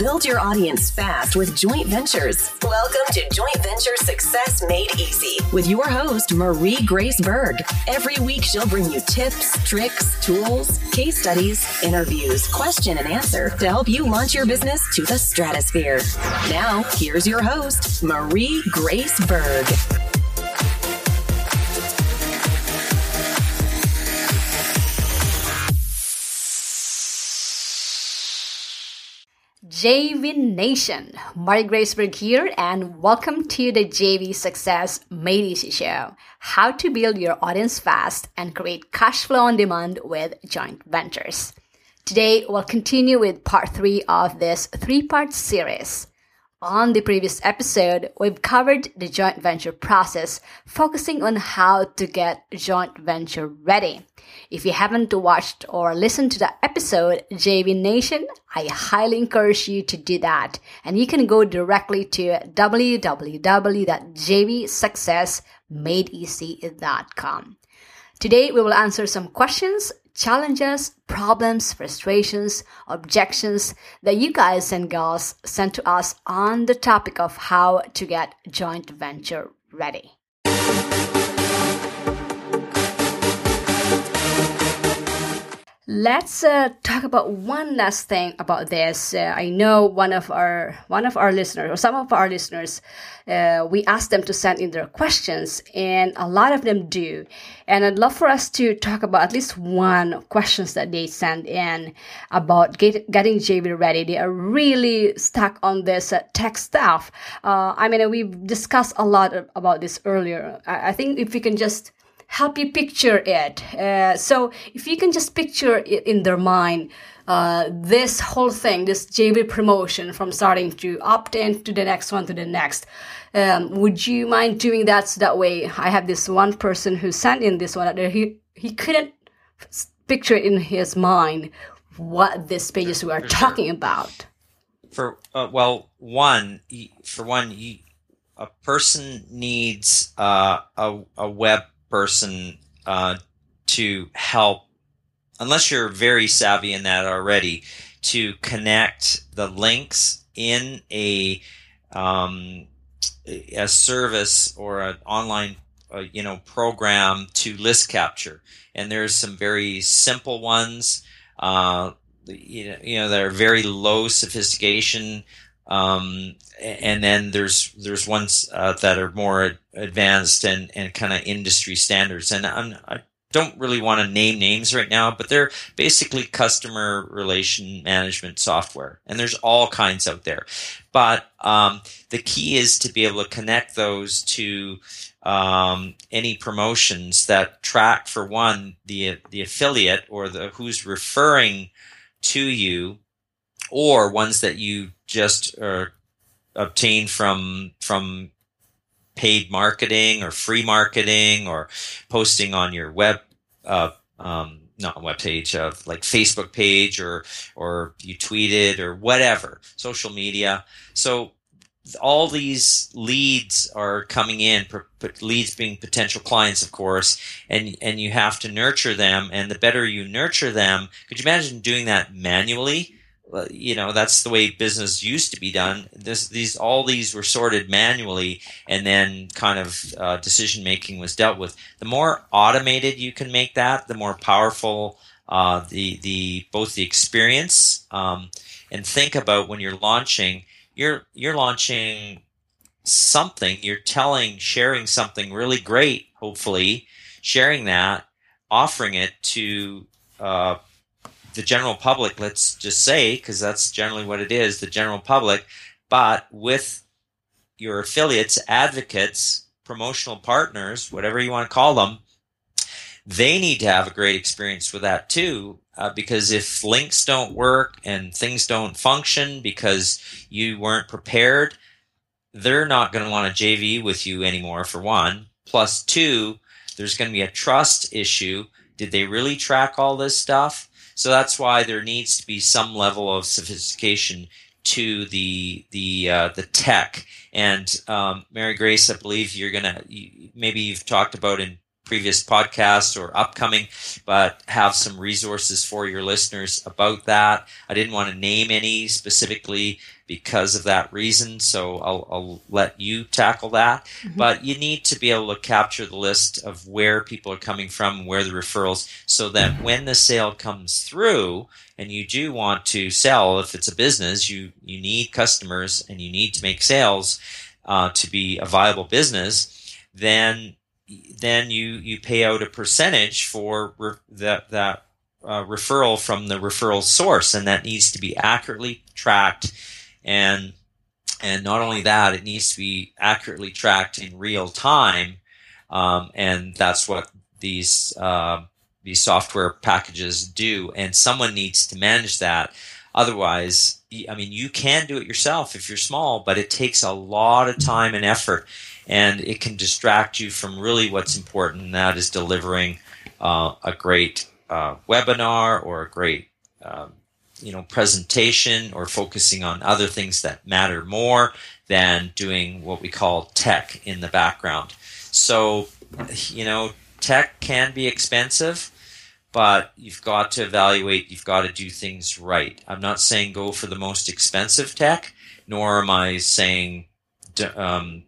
Build your audience fast with joint ventures. Welcome to Joint Venture Success Made Easy with your host, Marie Grace Berg. Every week, she'll bring you tips, tricks, tools, case studies, interviews, question and answer to help you launch your business to the stratosphere. Now, here's your host, Marie Grace Berg. JV Nation, Marie Grace Berg here, and welcome to the JV Success Made Easy Show. How to build your audience fast and create cash flow on demand with joint ventures. Today, we'll continue with part three of this three part series. On the previous episode, we've covered the joint venture process, focusing on how to get joint venture ready. If you haven't watched or listened to the episode, JV Nation, I highly encourage you to do that. And you can go directly to www.jvsuccessmadeeasy.com. Today, we will answer some questions challenges, problems, frustrations, objections that you guys and girls sent to us on the topic of how to get joint venture ready. Let's uh, talk about one last thing about this. Uh, I know one of our one of our listeners or some of our listeners, uh, we asked them to send in their questions, and a lot of them do. And I'd love for us to talk about at least one questions that they send in about get, getting JV ready. They are really stuck on this uh, tech stuff. Uh, I mean, we've discussed a lot about this earlier. I, I think if we can just help you picture it. Uh, so if you can just picture it in their mind, uh, this whole thing, this JV promotion from starting to opt in to the next one to the next. Um, would you mind doing that so that way I have this one person who sent in this one that he, he couldn't picture in his mind what these pages we are talking sure. about. For, uh, well, one, for one, a person needs uh, a, a web person uh, to help, unless you're very savvy in that already, to connect the links in a um, a service or an online uh, you know program to list capture. And there's some very simple ones. Uh, you know, you know, that are very low sophistication um, and then there's there's ones uh, that are more advanced and, and kind of industry standards. And I'm, I don't really want to name names right now, but they're basically customer relation management software, and there's all kinds out there. But um, the key is to be able to connect those to um, any promotions that track for one the the affiliate or the who's referring to you or ones that you just uh, obtain from from paid marketing or free marketing or posting on your web uh, um, not web page of like Facebook page or or you tweeted or whatever social media. So all these leads are coming in, leads being potential clients, of course, and and you have to nurture them. And the better you nurture them, could you imagine doing that manually? You know that's the way business used to be done. This these all these were sorted manually and then kind of uh, decision making was dealt with. The more automated you can make that the more powerful uh, the the both the experience um, and think about when you're launching you're you're launching something you're telling sharing something really great hopefully sharing that offering it to uh, the general public, let's just say, because that's generally what it is, the general public, but with your affiliates, advocates, promotional partners, whatever you want to call them, they need to have a great experience with that too. Uh, because if links don't work and things don't function because you weren't prepared, they're not going to want to JV with you anymore, for one. Plus, two, there's going to be a trust issue. Did they really track all this stuff? So that's why there needs to be some level of sophistication to the the uh, the tech. And um, Mary Grace, I believe you're gonna you, maybe you've talked about in previous podcasts or upcoming, but have some resources for your listeners about that. I didn't want to name any specifically because of that reason, so I'll, I'll let you tackle that. Mm-hmm. But you need to be able to capture the list of where people are coming from, where the referrals, so that when the sale comes through and you do want to sell, if it's a business, you, you need customers and you need to make sales uh, to be a viable business, then then you you pay out a percentage for re- that that uh, referral from the referral source, and that needs to be accurately tracked, and and not only that, it needs to be accurately tracked in real time, um, and that's what these uh, these software packages do, and someone needs to manage that. Otherwise, I mean, you can do it yourself if you're small, but it takes a lot of time and effort and it can distract you from really what's important, and that is delivering uh, a great uh, webinar or a great um, you know presentation or focusing on other things that matter more than doing what we call tech in the background. So, you know, tech can be expensive, but you've got to evaluate, you've got to do things right. I'm not saying go for the most expensive tech, nor am I saying um,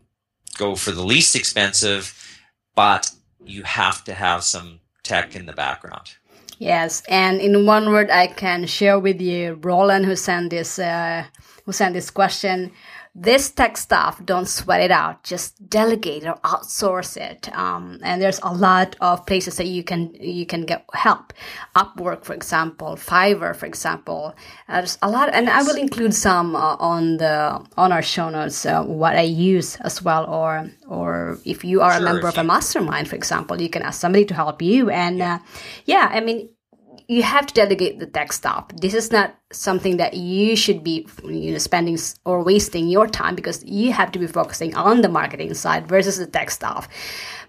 go for the least expensive, but you have to have some tech in the background. Yes, and in one word, I can share with you, Roland, who sent this, uh, who sent this question this tech stuff don't sweat it out. Just delegate or outsource it. Um, and there's a lot of places that you can you can get help. Upwork for example fiverr for example. Uh, there's a lot and i will include some uh, on the on our show notes uh, what i use as well or or if you are sure, a member of a mastermind for example you can ask somebody to help you. And yeah, uh, yeah i mean you have to delegate the tech stuff. This is not something that you should be you know spending or wasting your time because you have to be focusing on the marketing side versus the tech stuff.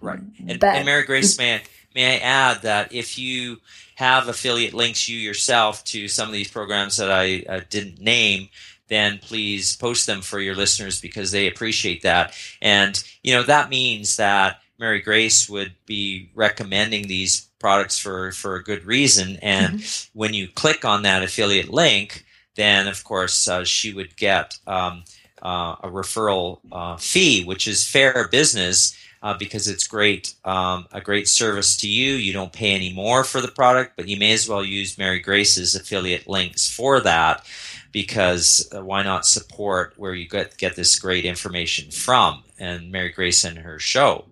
Right. And, but, and Mary Grace, may I, may I add that if you have affiliate links you yourself to some of these programs that I uh, didn't name, then please post them for your listeners because they appreciate that. And you know that means that Mary Grace would be recommending these products for for a good reason. And mm-hmm. when you click on that affiliate link, then of course uh, she would get um, uh, a referral uh, fee, which is fair business. Uh, because it's great, um, a great service to you. You don't pay any more for the product, but you may as well use Mary Grace's affiliate links for that because uh, why not support where you get, get this great information from and Mary Grace and her show.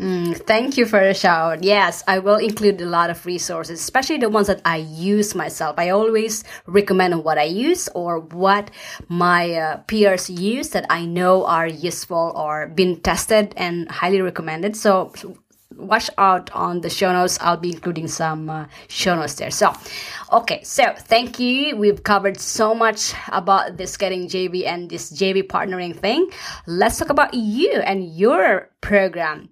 Mm, thank you for the shout. Yes, I will include a lot of resources, especially the ones that I use myself. I always recommend what I use or what my uh, peers use that I know are useful or been tested and highly recommended. So watch out on the show notes. I'll be including some uh, show notes there. So, okay, so thank you. We've covered so much about this getting JV and this JV partnering thing. Let's talk about you and your program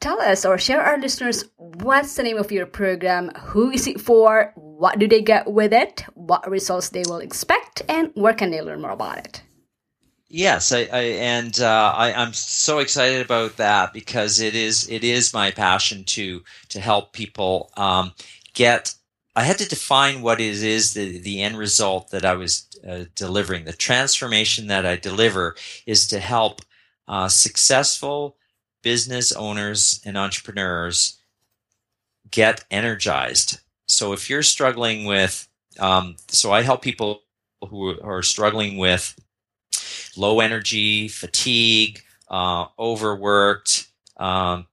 tell us or share our listeners what's the name of your program, who is it for, what do they get with it, what results they will expect, and where can they learn more about it? Yes, I, I and uh, I, am so excited about that because it is it is my passion to to help people um, get. I had to define what it is the the end result that I was uh, delivering. The transformation that I deliver is to help uh, successful business owners and entrepreneurs get energized. So if you're struggling with, um, so I help people who are struggling with low energy, fatigue, uh, overworked, um,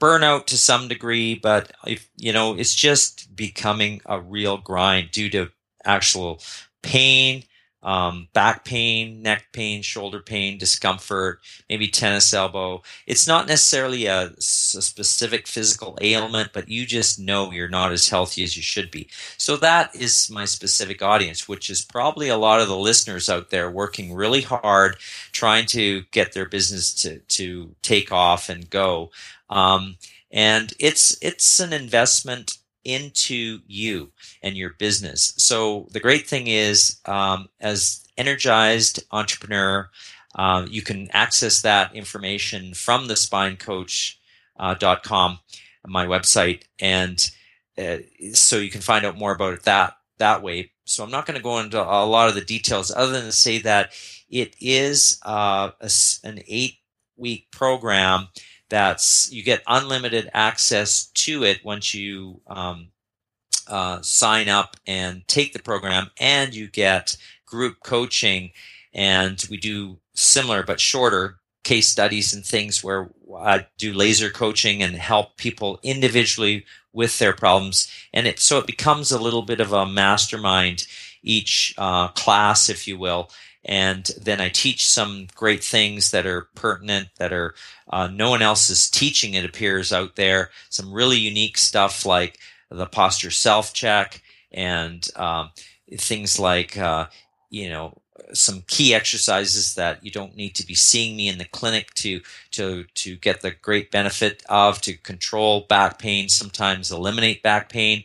burnout to some degree, but if, you know, it's just becoming a real grind due to actual pain, um, back pain, neck pain, shoulder pain, discomfort, maybe tennis elbow. It's not necessarily a, a, specific physical ailment, but you just know you're not as healthy as you should be. So that is my specific audience, which is probably a lot of the listeners out there working really hard, trying to get their business to, to take off and go. Um, and it's, it's an investment into you and your business. So the great thing is, um, as energized entrepreneur, uh, you can access that information from the spinecoach.com. Uh, my website, and uh, so you can find out more about it that that way. So I'm not going to go into a lot of the details, other than to say that it is uh, a, an eight week program that's you get unlimited access to it once you um, uh, sign up and take the program, and you get group coaching. And we do similar but shorter case studies and things where I do laser coaching and help people individually with their problems. And it, so it becomes a little bit of a mastermind each uh, class, if you will. And then I teach some great things that are pertinent, that are uh, no one else is teaching, it appears out there. Some really unique stuff like the posture self check and um, things like, uh, you know, some key exercises that you don't need to be seeing me in the clinic to to to get the great benefit of to control back pain sometimes eliminate back pain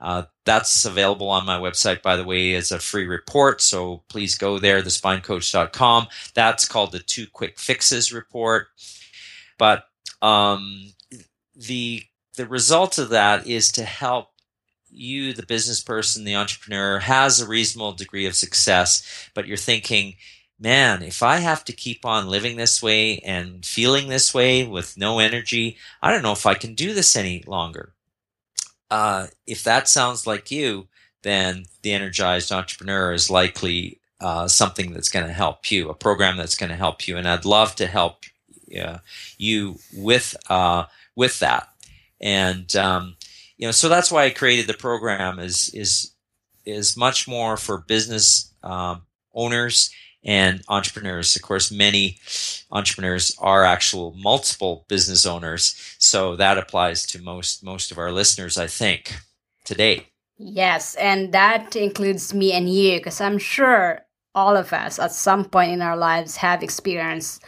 uh, that's available on my website by the way as a free report so please go there thespinecoach.com that's called the two quick fixes report but um, the the result of that is to help you, the business person, the entrepreneur, has a reasonable degree of success, but you're thinking, man, if I have to keep on living this way and feeling this way with no energy, I don't know if I can do this any longer. Uh, if that sounds like you, then the energized entrepreneur is likely uh, something that's going to help you, a program that's going to help you, and I'd love to help uh, you with uh, with that. And um, you know, so that's why I created the program is is is much more for business um, owners and entrepreneurs. Of course, many entrepreneurs are actual multiple business owners, so that applies to most most of our listeners, I think, today. Yes, and that includes me and you, because I'm sure all of us at some point in our lives have experienced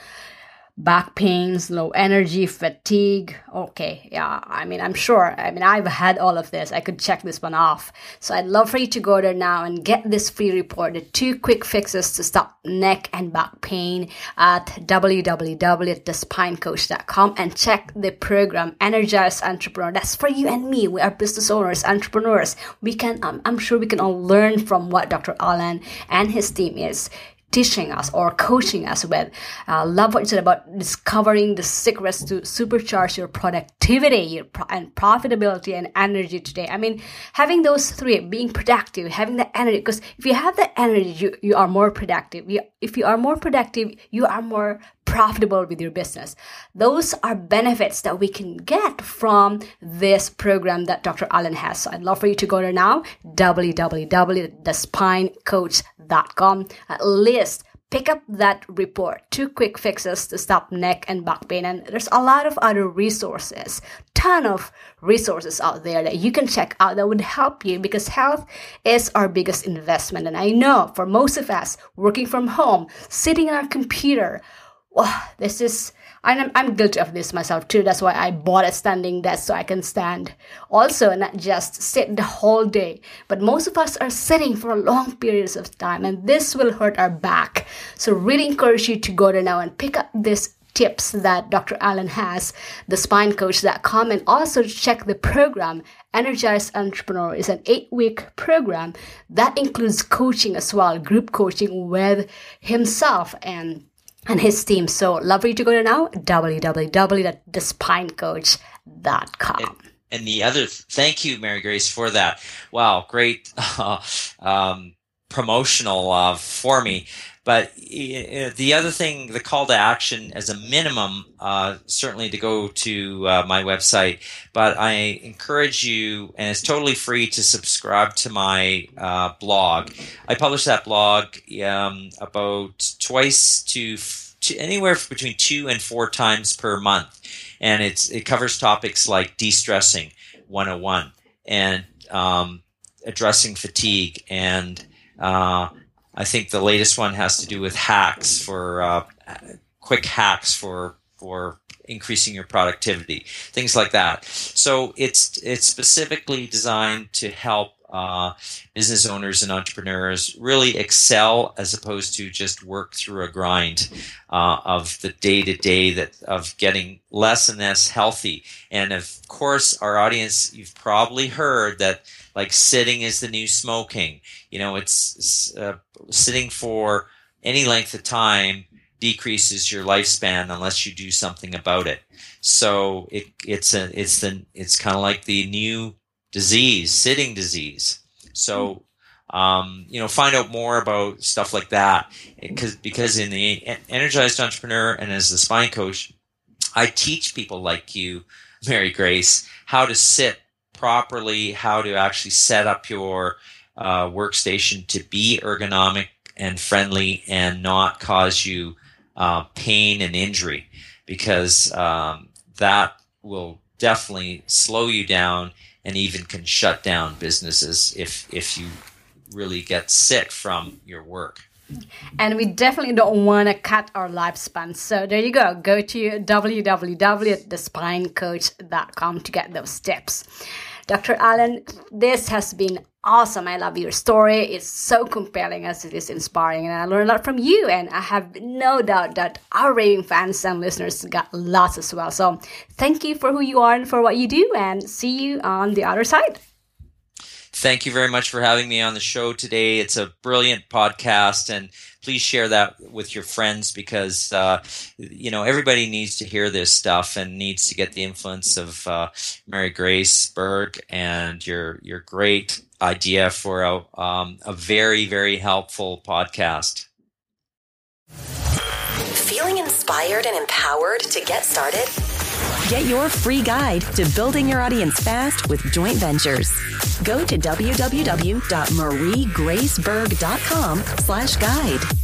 back pains, low energy, fatigue. Okay, yeah, I mean, I'm sure. I mean, I've had all of this. I could check this one off. So I'd love for you to go there now and get this free report, the two quick fixes to stop neck and back pain at www.thespinecoach.com and check the program Energized Entrepreneur. That's for you and me. We are business owners, entrepreneurs. We can, um, I'm sure we can all learn from what Dr. Allen and his team is teaching us or coaching us with. Uh, love what you said about discovering the secrets to supercharge your productivity and profitability and energy today. I mean, having those three, being productive, having the energy, because if you have the energy, you, you are more productive. If you are more productive, you are more profitable with your business. Those are benefits that we can get from this program that Dr. Allen has. So I'd love for you to go there now, www.thespinecoach.com. At least pick up that report two quick fixes to stop neck and back pain and there's a lot of other resources ton of resources out there that you can check out that would help you because health is our biggest investment and i know for most of us working from home sitting on our computer oh, this is I'm, I'm guilty of this myself too that's why i bought a standing desk so i can stand also not just sit the whole day but most of us are sitting for long periods of time and this will hurt our back so really encourage you to go there now and pick up this tips that Dr. Allen has, the spine coach that come and also check the program. Energized Entrepreneur is an eight week program that includes coaching as well, group coaching with himself and and his team. So love for you to go to now, www.thespinecoach.com. And, and the other, thank you, Mary Grace, for that. Wow, great uh, um, promotional uh, for me. But the other thing, the call to action as a minimum, uh, certainly to go to uh, my website. But I encourage you, and it's totally free to subscribe to my uh, blog. I publish that blog um, about twice to, to anywhere between two and four times per month, and it's it covers topics like de-stressing 101 and um, addressing fatigue and uh, I think the latest one has to do with hacks for uh, quick hacks for for increasing your productivity, things like that. So it's it's specifically designed to help uh, business owners and entrepreneurs really excel as opposed to just work through a grind uh, of the day to day that of getting less and less healthy. And of course, our audience, you've probably heard that like sitting is the new smoking. You know, it's uh, sitting for any length of time decreases your lifespan unless you do something about it. So it, it's a it's the it's kind of like the new disease, sitting disease. So, um, you know, find out more about stuff like that. Because because in the energized entrepreneur and as the spine coach, I teach people like you, Mary Grace, how to sit properly, how to actually set up your uh, workstation to be ergonomic and friendly and not cause you uh, pain and injury. Because um, that will definitely slow you down and even can shut down businesses if if you really get sick from your work. And we definitely don't want to cut our lifespan. So there you go. Go to www.thespinecoach.com to get those tips. Dr. Allen, this has been awesome. I love your story. It's so compelling as it is inspiring. And I learned a lot from you. And I have no doubt that our raving fans and listeners got lots as well. So thank you for who you are and for what you do. And see you on the other side. Thank you very much for having me on the show today. It's a brilliant podcast. And please share that with your friends because uh, you know everybody needs to hear this stuff and needs to get the influence of uh, Mary Grace Berg and your your great idea for a um, a very very helpful podcast. Feeling inspired and empowered to get started? Get your free guide to building your audience fast with joint ventures. Go to www.mariegraceberg.com slash guide.